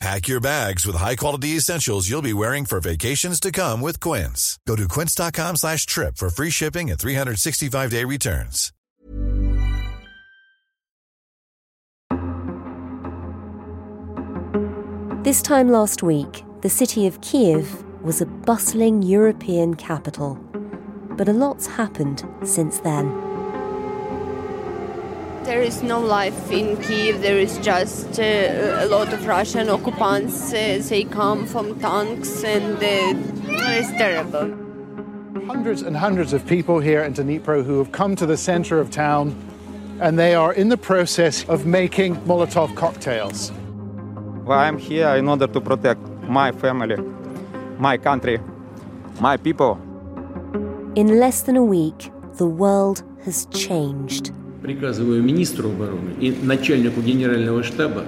Pack your bags with high-quality essentials you'll be wearing for vacations to come with Quince. Go to quince.com slash trip for free shipping and 365-day returns. This time last week, the city of Kiev was a bustling European capital. But a lot's happened since then. There is no life in Kiev. There is just uh, a lot of Russian occupants. Uh, they come from tanks, and uh, it's terrible. Hundreds and hundreds of people here in Dnipro who have come to the center of town, and they are in the process of making Molotov cocktails. Well, I'm here in order to protect my family, my country, my people. In less than a week, the world has changed. Приказываю министру обороны и начальнику генерального штаба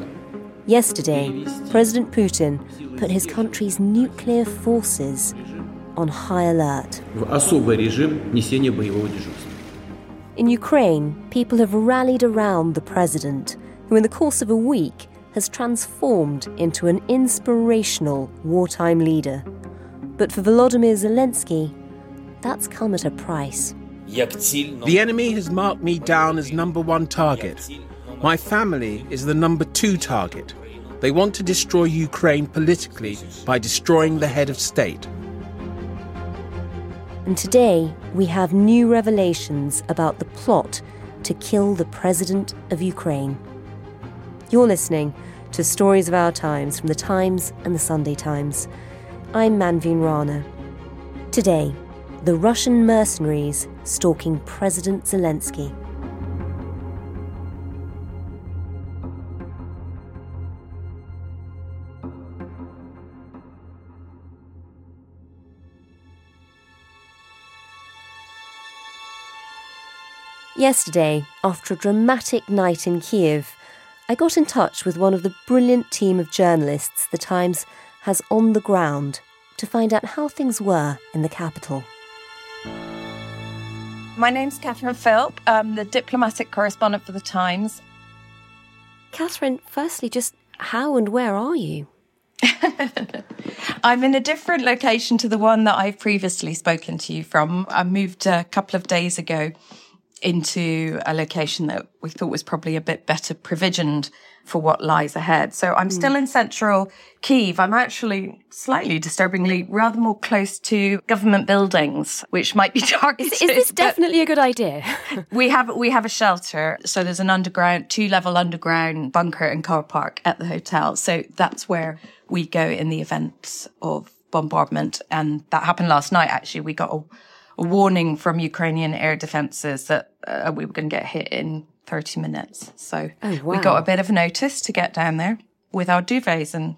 Yesterday, President Putin put his country's nuclear forces on high alert. в особый режим несения боевого дежурства. In Ukraine, people have rallied around the president, who, in the course of a week, has transformed into an inspirational wartime leader. But for Volodymyr Zelensky, that's come at a price. The enemy has marked me down as number one target. My family is the number two target. They want to destroy Ukraine politically by destroying the head of state. And today, we have new revelations about the plot to kill the president of Ukraine. You're listening to Stories of Our Times from the Times and the Sunday Times. I'm Manveen Rana. Today, the Russian mercenaries stalking President Zelensky. Yesterday, after a dramatic night in Kiev, I got in touch with one of the brilliant team of journalists The Times has on the ground to find out how things were in the capital. My name's Catherine Philp. I'm the diplomatic correspondent for The Times. Catherine, firstly, just how and where are you? I'm in a different location to the one that I've previously spoken to you from. I moved a couple of days ago into a location that we thought was probably a bit better provisioned for what lies ahead. So I'm hmm. still in central Kiev. I'm actually slightly disturbingly rather more close to government buildings, which might be targeted. Is, is this definitely a good idea? we have we have a shelter. So there's an underground two level underground bunker and car park at the hotel. So that's where we go in the event of bombardment. And that happened last night. Actually, we got a, a warning from Ukrainian air defenses that uh, we were going to get hit in 30 minutes. So Oh, we got a bit of notice to get down there with our duvets and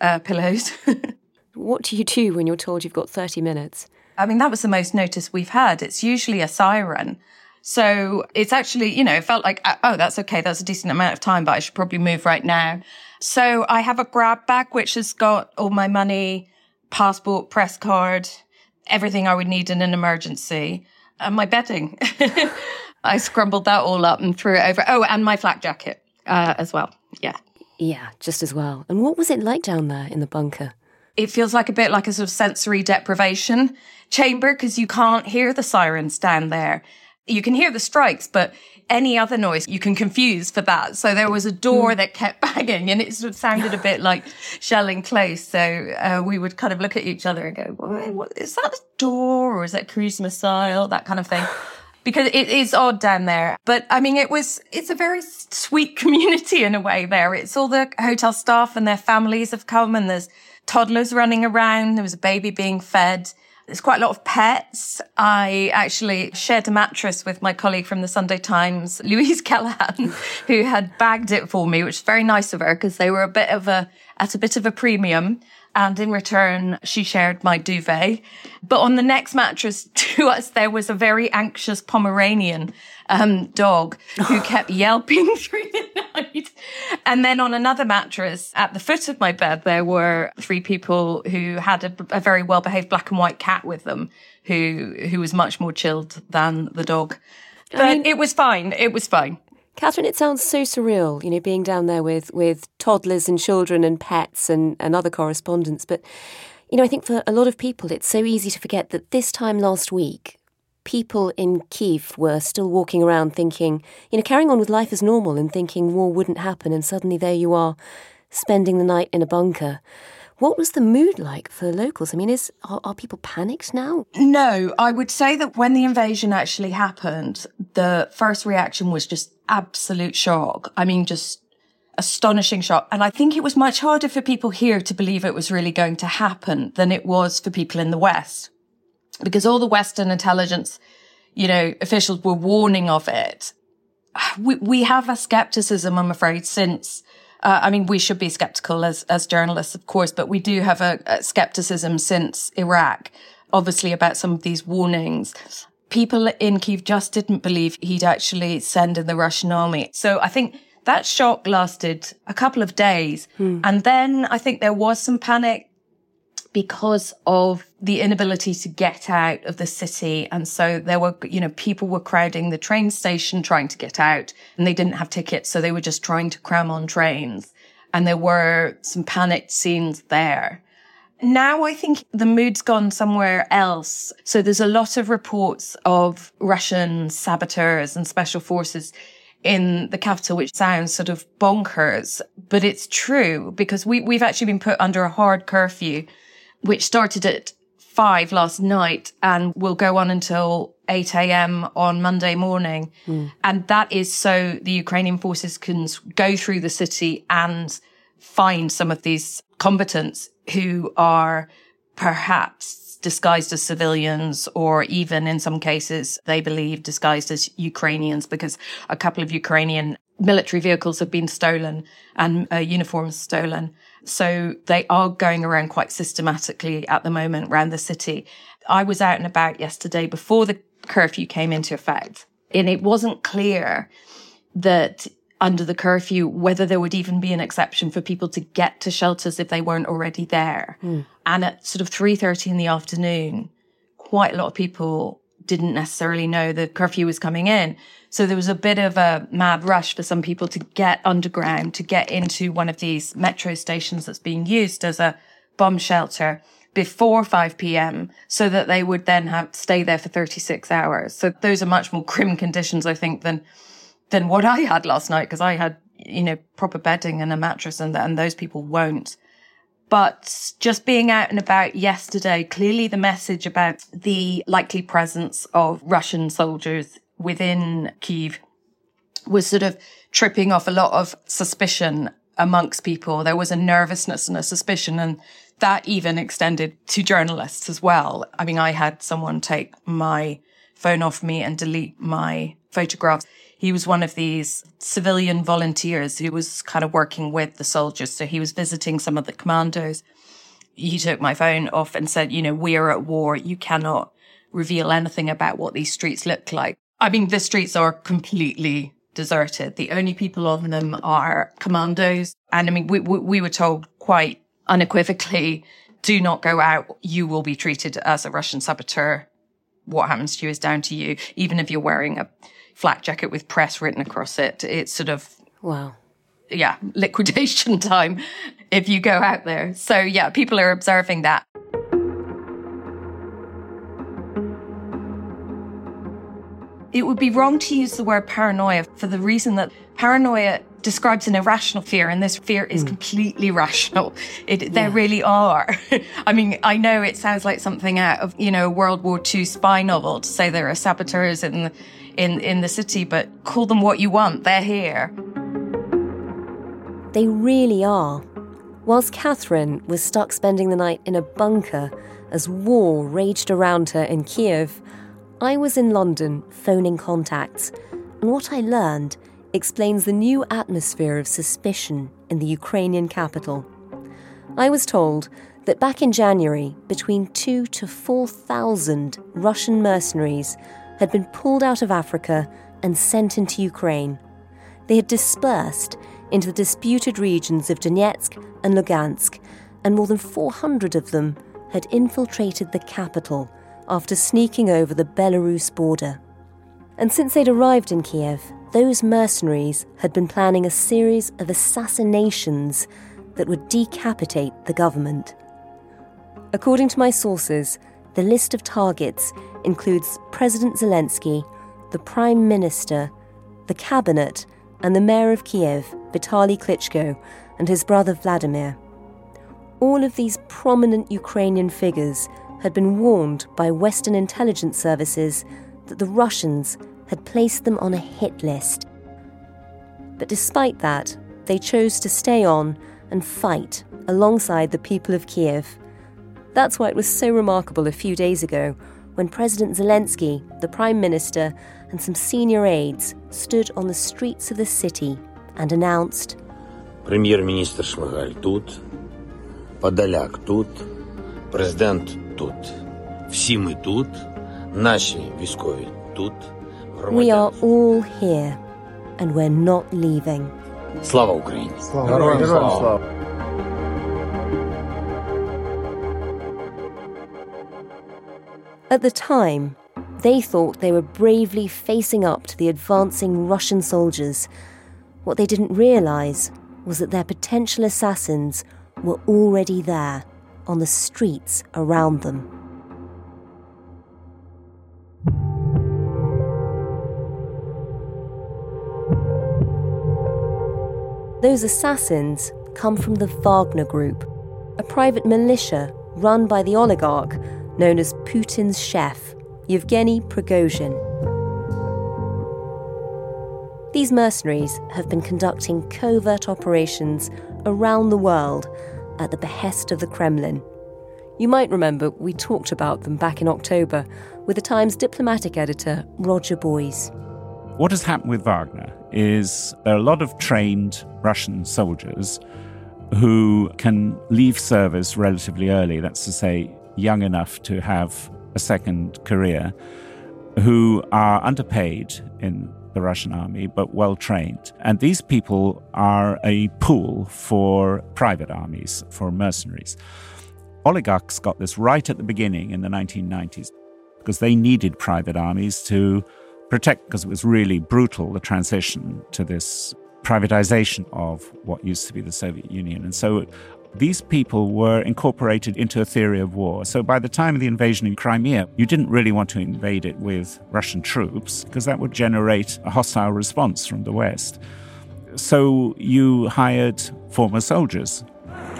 uh, pillows. what do you do when you're told you've got 30 minutes? I mean, that was the most notice we've had. It's usually a siren. So it's actually, you know, it felt like, oh, that's okay. That's a decent amount of time, but I should probably move right now. So I have a grab bag, which has got all my money, passport, press card, everything I would need in an emergency, and my bedding. I scrambled that all up and threw it over. Oh, and my flak jacket uh, as well. Yeah. Yeah, just as well. And what was it like down there in the bunker? it feels like a bit like a sort of sensory deprivation chamber because you can't hear the sirens down there. You can hear the strikes, but any other noise you can confuse for that. So there was a door that kept banging and it sort of sounded a bit like shelling close. So uh, we would kind of look at each other and go, "What- what, is that a door or is that a cruise missile? That kind of thing. because it is odd down there. But I mean, it was, it's a very sweet community in a way there. It's all the hotel staff and their families have come and there's toddlers running around. There was a baby being fed. There's quite a lot of pets. I actually shared a mattress with my colleague from the Sunday Times, Louise Callaghan, who had bagged it for me, which is very nice of her because they were a bit of a, at a bit of a premium. And in return, she shared my duvet. But on the next mattress to us, there was a very anxious Pomeranian um, dog who kept yelping through the night. And then on another mattress at the foot of my bed, there were three people who had a, a very well behaved black and white cat with them who, who was much more chilled than the dog. But I mean, it was fine. It was fine. Catherine, it sounds so surreal, you know, being down there with, with toddlers and children and pets and, and other correspondents. But, you know, I think for a lot of people, it's so easy to forget that this time last week, people in Kiev were still walking around thinking, you know, carrying on with life as normal and thinking war wouldn't happen. And suddenly there you are, spending the night in a bunker. What was the mood like for locals? I mean, is are, are, people panicked now? No, I would say that when the invasion actually happened, the first reaction was just absolute shock. I mean, just astonishing shock. And I think it was much harder for people here to believe it was really going to happen than it was for people in the West, because all the Western intelligence, you know, officials were warning of it. We we have a skepticism, I'm afraid, since uh, I mean, we should be skeptical as, as journalists, of course, but we do have a, a skepticism since Iraq, obviously about some of these warnings. People in Kiev just didn't believe he'd actually send in the Russian army. So I think that shock lasted a couple of days. Hmm. And then I think there was some panic because of the inability to get out of the city. And so there were, you know, people were crowding the train station trying to get out and they didn't have tickets. So they were just trying to cram on trains. And there were some panicked scenes there. Now I think the mood's gone somewhere else. So there's a lot of reports of Russian saboteurs and special forces in the capital, which sounds sort of bonkers, but it's true because we, we've actually been put under a hard curfew which started at five last night and will go on until 8 a.m. on Monday morning. Mm. And that is so the Ukrainian forces can go through the city and find some of these combatants who are perhaps disguised as civilians or even in some cases they believe disguised as Ukrainians because a couple of Ukrainian military vehicles have been stolen and uh, uniforms stolen. So they are going around quite systematically at the moment around the city. I was out and about yesterday before the curfew came into effect, and it wasn't clear that under the curfew whether there would even be an exception for people to get to shelters if they weren't already there. Mm. And at sort of 3:30 in the afternoon, quite a lot of people didn't necessarily know the curfew was coming in. So there was a bit of a mad rush for some people to get underground, to get into one of these metro stations that's being used as a bomb shelter before 5 p.m. so that they would then have stay there for 36 hours. So those are much more grim conditions, I think, than, than what I had last night because I had, you know, proper bedding and a mattress and, and those people won't. But just being out and about yesterday, clearly the message about the likely presence of Russian soldiers within Kiev was sort of tripping off a lot of suspicion amongst people. There was a nervousness and a suspicion, and that even extended to journalists as well. I mean, I had someone take my phone off me and delete my photographs. He was one of these civilian volunteers who was kind of working with the soldiers. So he was visiting some of the commandos. He took my phone off and said, you know, we are at war. You cannot reveal anything about what these streets look like. I mean, the streets are completely deserted. The only people on them are commandos. And I mean, we, we, we were told quite unequivocally, do not go out. You will be treated as a Russian saboteur. What happens to you is down to you. Even if you're wearing a flak jacket with press written across it, it's sort of, wow. Yeah, liquidation time if you go out there. So yeah, people are observing that. It would be wrong to use the word paranoia for the reason that paranoia describes an irrational fear, and this fear is mm. completely rational. It, yeah. There really are. I mean, I know it sounds like something out of, you know, World War II spy novel to say there are saboteurs in in, in the city, but call them what you want, they're here. They really are. Whilst Catherine was stuck spending the night in a bunker as war raged around her in Kiev, I was in London phoning contacts, and what I learned explains the new atmosphere of suspicion in the Ukrainian capital. I was told that back in January, between two to 4,000 Russian mercenaries had been pulled out of Africa and sent into Ukraine. They had dispersed into the disputed regions of Donetsk and Lugansk, and more than 400 of them had infiltrated the capital after sneaking over the Belarus border. And since they'd arrived in Kiev, those mercenaries had been planning a series of assassinations that would decapitate the government. According to my sources, the list of targets includes President Zelensky, the Prime Minister, the Cabinet, and the Mayor of Kiev, Vitaly Klitschko, and his brother Vladimir. All of these prominent Ukrainian figures had been warned by Western intelligence services that the Russians had placed them on a hit list. But despite that, they chose to stay on and fight alongside the people of Kiev. That's why it was so remarkable a few days ago when President Zelensky, the Prime Minister, and some senior aides stood on the streets of the city and announced Прем'єр-міністр Шмигаль тут, Подоляк тут, президент тут. Всі ми тут, наші військові тут. We are all here and we're not leaving. Слава Україні! Героям слава! At the time, they thought they were bravely facing up to the advancing Russian soldiers. What they didn't realise was that their potential assassins were already there, on the streets around them. Those assassins come from the Wagner Group, a private militia run by the oligarch known as Putin's chef, Yevgeny Prigozhin. These mercenaries have been conducting covert operations around the world at the behest of the Kremlin. You might remember we talked about them back in October with the Times diplomatic editor Roger Boyes. What has happened with Wagner is there are a lot of trained Russian soldiers who can leave service relatively early, that's to say, young enough to have a second career, who are underpaid in the Russian army but well trained. And these people are a pool for private armies, for mercenaries. Oligarchs got this right at the beginning in the 1990s because they needed private armies to protect, because it was really brutal, the transition to this privatization of what used to be the Soviet Union. And so these people were incorporated into a theory of war. So by the time of the invasion in Crimea, you didn't really want to invade it with Russian troops because that would generate a hostile response from the West. So you hired former soldiers.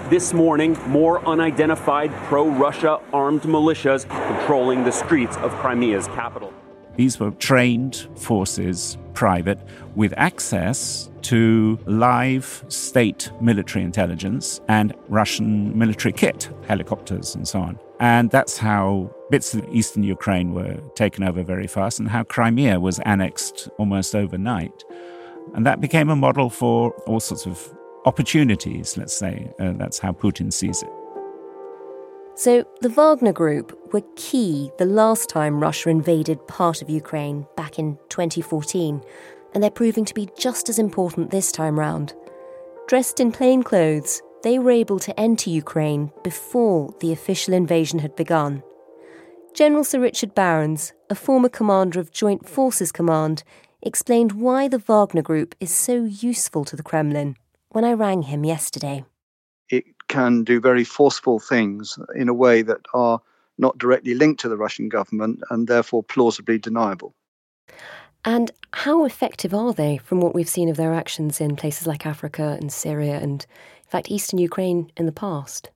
This morning, more unidentified pro Russia armed militias patrolling the streets of Crimea's capital. These were trained forces, private, with access to live state military intelligence and Russian military kit, helicopters and so on. And that's how bits of eastern Ukraine were taken over very fast and how Crimea was annexed almost overnight. And that became a model for all sorts of opportunities, let's say. Uh, that's how Putin sees it. So, the Wagner Group were key the last time Russia invaded part of Ukraine back in 2014, and they're proving to be just as important this time round. Dressed in plain clothes, they were able to enter Ukraine before the official invasion had begun. General Sir Richard Barrons, a former commander of Joint Forces Command, explained why the Wagner Group is so useful to the Kremlin when I rang him yesterday. It can do very forceful things in a way that are not directly linked to the Russian government and therefore plausibly deniable. And how effective are they from what we've seen of their actions in places like Africa and Syria and, in fact, eastern Ukraine in the past?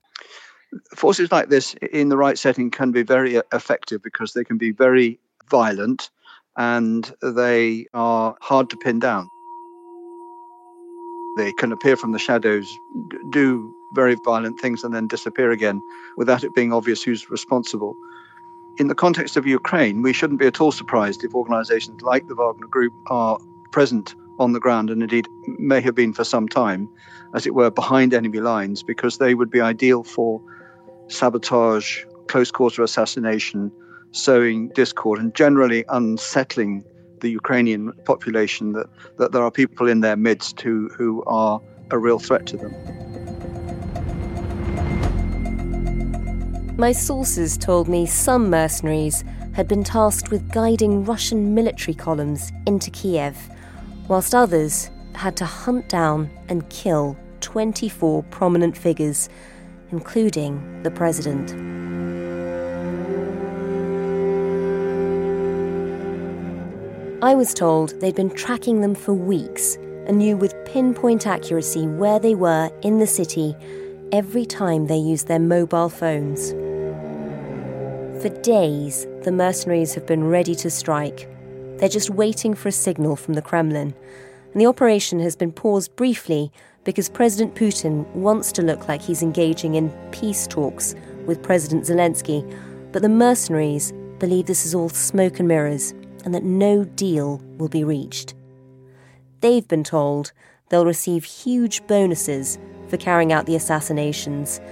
Forces like this in the right setting can be very effective because they can be very violent and they are hard to pin down. They can appear from the shadows, do very violent things, and then disappear again without it being obvious who's responsible. In the context of Ukraine, we shouldn't be at all surprised if organizations like the Wagner Group are present on the ground and indeed may have been for some time, as it were, behind enemy lines, because they would be ideal for sabotage, close quarter assassination, sowing discord, and generally unsettling the Ukrainian population that, that there are people in their midst who, who are a real threat to them. My sources told me some mercenaries had been tasked with guiding Russian military columns into Kiev, whilst others had to hunt down and kill 24 prominent figures, including the president. I was told they'd been tracking them for weeks and knew with pinpoint accuracy where they were in the city every time they used their mobile phones. For days, the mercenaries have been ready to strike. They're just waiting for a signal from the Kremlin. And the operation has been paused briefly because President Putin wants to look like he's engaging in peace talks with President Zelensky. But the mercenaries believe this is all smoke and mirrors and that no deal will be reached. They've been told they'll receive huge bonuses for carrying out the assassinations,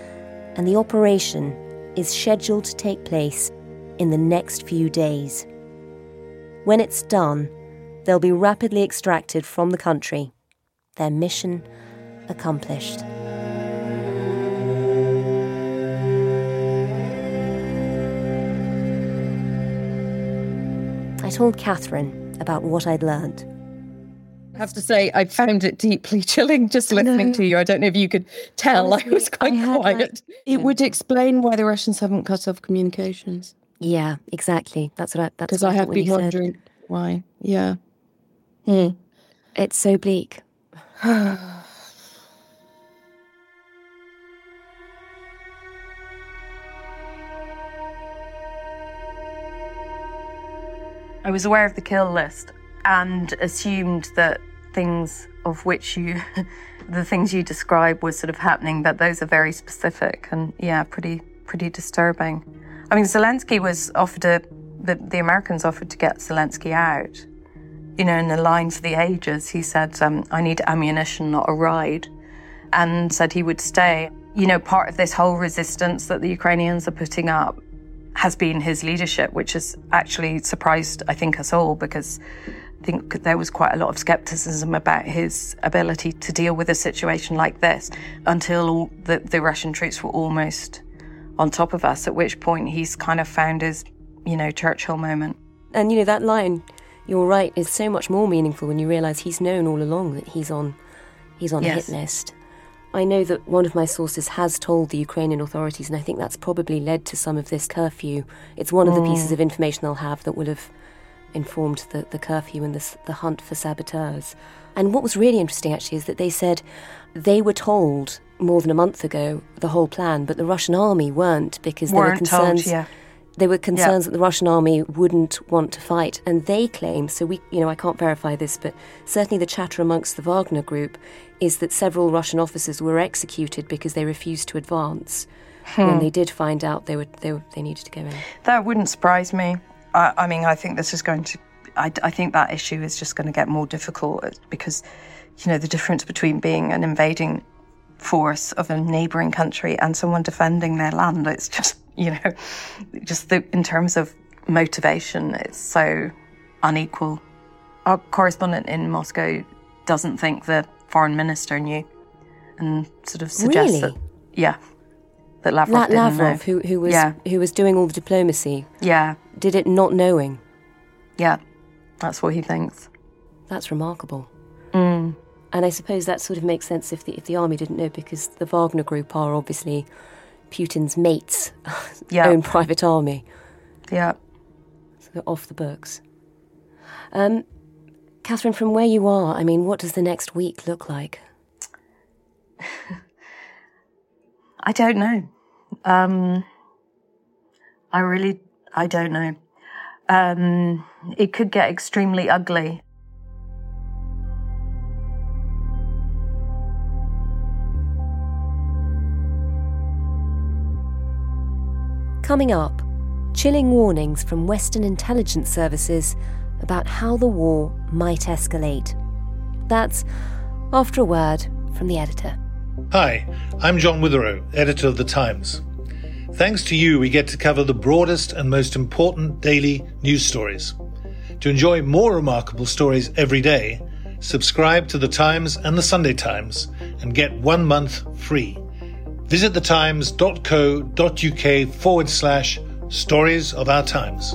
and the operation is scheduled to take place in the next few days. When it's done, they'll be rapidly extracted from the country, their mission accomplished. I told Catherine about what I'd learned. I have to say, I found it deeply chilling just listening no. to you. I don't know if you could tell Honestly, I was quite I quiet. Like, it would explain why the Russians haven't cut off communications. Yeah, exactly. That's what I. That's because I have been wondering said. why. Yeah. Hmm. It's so bleak. I was aware of the kill list and assumed that things of which you, the things you describe was sort of happening, that those are very specific and yeah, pretty, pretty disturbing. I mean, Zelensky was offered a, the, the Americans offered to get Zelensky out. You know, in the line for the ages, he said, um, I need ammunition, not a ride, and said he would stay. You know, part of this whole resistance that the Ukrainians are putting up has been his leadership, which has actually surprised, I think, us all because I think there was quite a lot of skepticism about his ability to deal with a situation like this until the, the Russian troops were almost on top of us, at which point he's kind of found his, you know, Churchill moment. And, you know, that line, you're right, is so much more meaningful when you realise he's known all along that he's on, he's on yes. a hit list. I know that one of my sources has told the Ukrainian authorities, and I think that's probably led to some of this curfew. It's one of the pieces mm. of information they'll have that will have informed the, the curfew and the, the hunt for saboteurs. And what was really interesting, actually, is that they said they were told more than a month ago the whole plan, but the Russian army weren't because weren't there were concerns. Told, yeah. There were concerns yeah. that the Russian army wouldn't want to fight, and they claim. So we, you know, I can't verify this, but certainly the chatter amongst the Wagner group is that several Russian officers were executed because they refused to advance. Hmm. When they did find out they, were, they, were, they needed to go in. That wouldn't surprise me. I, I mean, I think this is going to, I, I think that issue is just going to get more difficult uh, because, you know, the difference between being an invading force of a neighbouring country and someone defending their land, it's just, you know, just the, in terms of motivation, it's so unequal. Our correspondent in Moscow doesn't think the foreign minister knew and sort of suggests really? that, yeah, that Lavrov, La- Lavrov who, who was yeah. who was doing all the diplomacy, yeah, did it not knowing. Yeah, that's what he thinks. That's remarkable. Mm. And I suppose that sort of makes sense if the if the army didn't know because the Wagner group are obviously Putin's mates, yeah. own private army. Yeah, so they're off the books. Um, Catherine, from where you are, I mean, what does the next week look like? I don't know. Um, I really, I don't know. Um, it could get extremely ugly. Coming up, chilling warnings from Western intelligence services about how the war might escalate. That's after a word from the editor. Hi, I'm John Witherow, editor of The Times. Thanks to you, we get to cover the broadest and most important daily news stories. To enjoy more remarkable stories every day, subscribe to The Times and The Sunday Times and get one month free. Visit thetimes.co.uk forward slash stories of our times.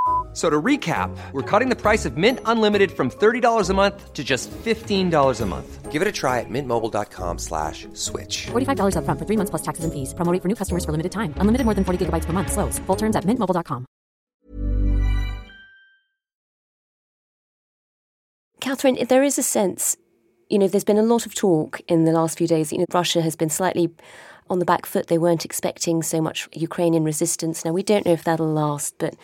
So to recap, we're cutting the price of Mint Unlimited from $30 a month to just $15 a month. Give it a try at mintmobile.com slash switch. $45 up front for three months plus taxes and fees. Promo rate for new customers for limited time. Unlimited more than 40 gigabytes per month. Slows. Full terms at mintmobile.com. Catherine, there is a sense, you know, there's been a lot of talk in the last few days. You know, Russia has been slightly on the back foot. They weren't expecting so much Ukrainian resistance. Now, we don't know if that'll last, but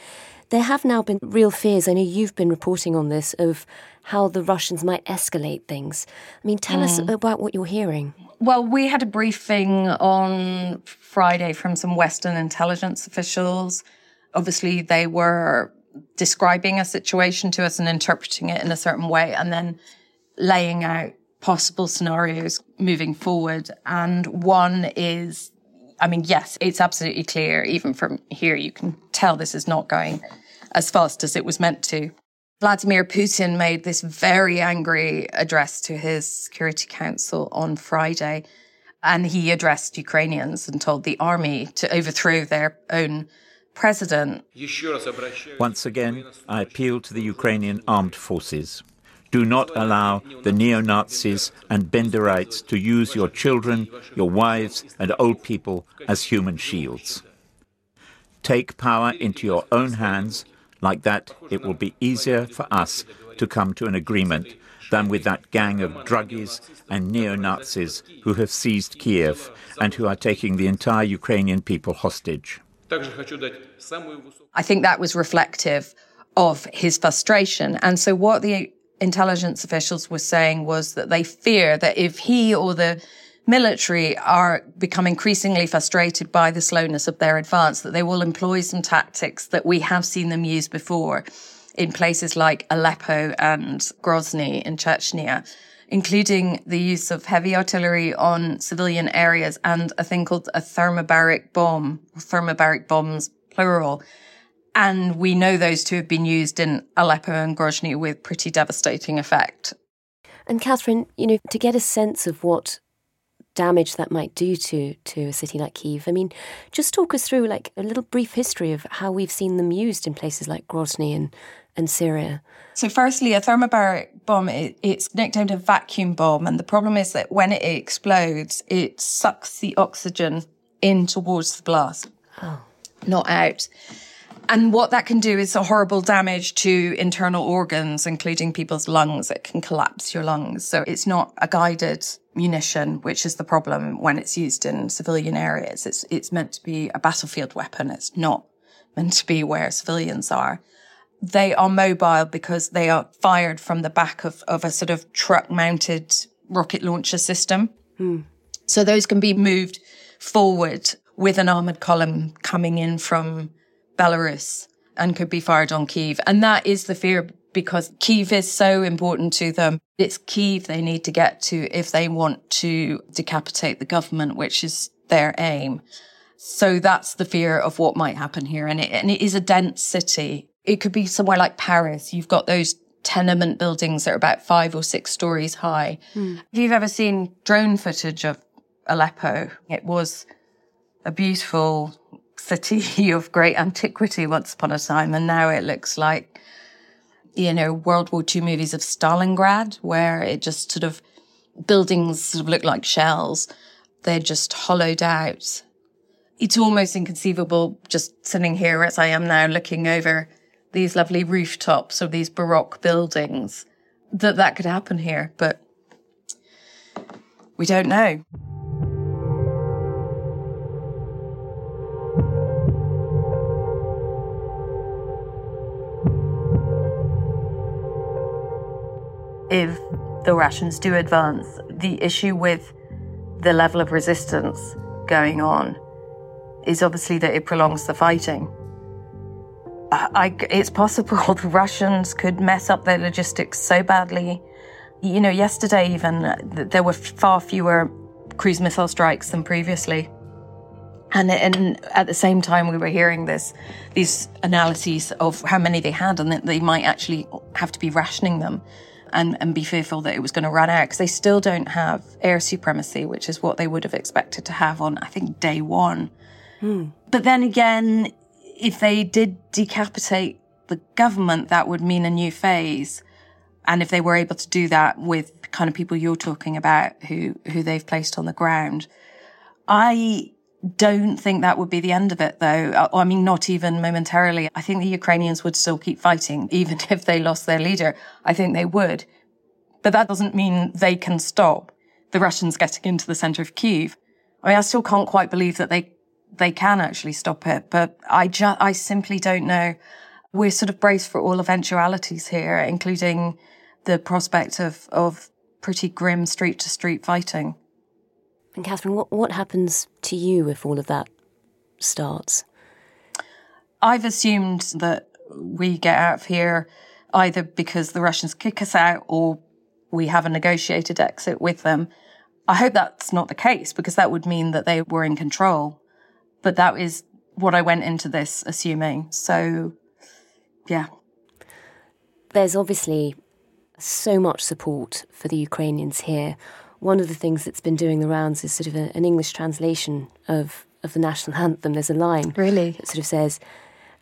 there have now been real fears. I know you've been reporting on this of how the Russians might escalate things. I mean, tell mm. us about what you're hearing. Well, we had a briefing on Friday from some Western intelligence officials. Obviously, they were describing a situation to us and interpreting it in a certain way, and then laying out possible scenarios moving forward. And one is I mean, yes, it's absolutely clear, even from here, you can tell this is not going as fast as it was meant to. Vladimir Putin made this very angry address to his Security Council on Friday, and he addressed Ukrainians and told the army to overthrow their own president. Once again, I appeal to the Ukrainian armed forces do not allow the neo Nazis and Banderites to use your children, your wives, and old people as human shields. Take power into your own hands. Like that, it will be easier for us to come to an agreement than with that gang of druggies and neo Nazis who have seized Kiev and who are taking the entire Ukrainian people hostage. I think that was reflective of his frustration. And so, what the intelligence officials were saying was that they fear that if he or the military are become increasingly frustrated by the slowness of their advance, that they will employ some tactics that we have seen them use before in places like Aleppo and Grozny in Chechnya, including the use of heavy artillery on civilian areas and a thing called a thermobaric bomb, thermobaric bombs, plural, and we know those two have been used in Aleppo and Grozny with pretty devastating effect. And Catherine, you know, to get a sense of what damage that might do to to a city like Kiev. I mean, just talk us through like a little brief history of how we've seen them used in places like Grozny and and Syria. So, firstly, a thermobaric bomb it, it's nicknamed a vacuum bomb, and the problem is that when it explodes, it sucks the oxygen in towards the blast, oh. not out. And what that can do is a horrible damage to internal organs, including people's lungs. It can collapse your lungs. So it's not a guided munition, which is the problem when it's used in civilian areas. It's, it's meant to be a battlefield weapon. It's not meant to be where civilians are. they are mobile because they are fired from the back of, of a sort of truck mounted rocket launcher system. Hmm. So those can be moved forward with an armored column coming in from Belarus and could be fired on Kiev. And that is the fear because Kiev is so important to them. It's Kiev they need to get to if they want to decapitate the government, which is their aim. So that's the fear of what might happen here. And it, and it is a dense city. It could be somewhere like Paris. You've got those tenement buildings that are about five or six stories high. Hmm. If you've ever seen drone footage of Aleppo, it was a beautiful city of great antiquity once upon a time. And now it looks like, you know, World War II movies of Stalingrad, where it just sort of buildings sort of look like shells. They're just hollowed out. It's almost inconceivable just sitting here as I am now looking over these lovely rooftops of these Baroque buildings that that could happen here. But we don't know. If the Russians do advance, the issue with the level of resistance going on is obviously that it prolongs the fighting. I, it's possible the Russians could mess up their logistics so badly. You know, yesterday even, uh, there were far fewer cruise missile strikes than previously. And, and at the same time, we were hearing this, these analyses of how many they had and that they might actually have to be rationing them and, and be fearful that it was going to run out because they still don't have air supremacy, which is what they would have expected to have on, I think, day one. Hmm. But then again, if they did decapitate the government, that would mean a new phase. And if they were able to do that with the kind of people you're talking about who, who they've placed on the ground, I don't think that would be the end of it though. I- I mean, not even momentarily. I think the Ukrainians would still keep fighting, even if they lost their leader. I think they would. But that doesn't mean they can stop the Russians getting into the center of Kiev. I mean, I still can't quite believe that they, they can actually stop it, but I just, I simply don't know. We're sort of braced for all eventualities here, including the prospect of, of pretty grim street to street fighting. And Catherine, what, what happens to you if all of that starts? I've assumed that we get out of here either because the Russians kick us out or we have a negotiated exit with them. I hope that's not the case because that would mean that they were in control. But that is what I went into this assuming. So, yeah. There's obviously so much support for the Ukrainians here. One of the things that's been doing the rounds is sort of a, an English translation of, of the national anthem. There's a line really that sort of says,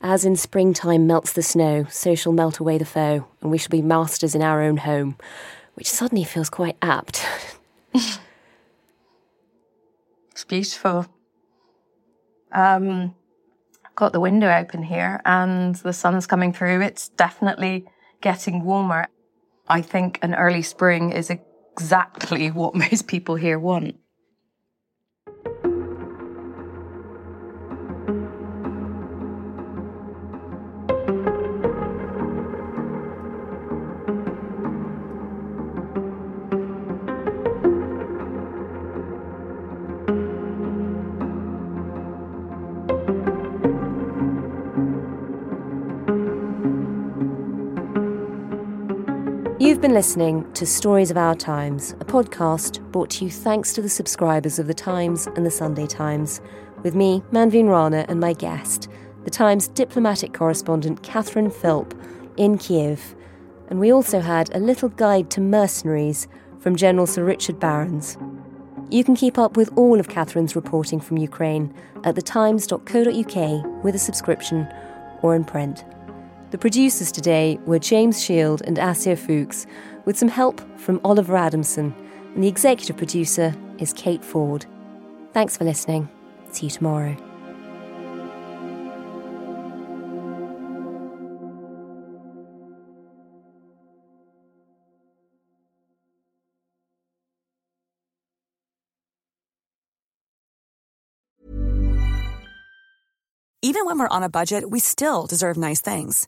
"As in springtime melts the snow, so shall melt away the foe, and we shall be masters in our own home," which suddenly feels quite apt. It's beautiful. Um, I've got the window open here and the sun's coming through. It's definitely getting warmer. I think an early spring is exactly what most people here want. Listening to Stories of Our Times, a podcast brought to you thanks to the subscribers of The Times and The Sunday Times, with me, Manveen Rana, and my guest, The Times diplomatic correspondent Catherine Philp, in Kiev. And we also had a little guide to mercenaries from General Sir Richard Barrons. You can keep up with all of Catherine's reporting from Ukraine at thetimes.co.uk with a subscription or in print. The producers today were James Shield and Asir Fuchs, with some help from Oliver Adamson, and the executive producer is Kate Ford. Thanks for listening. See you tomorrow. Even when we're on a budget, we still deserve nice things.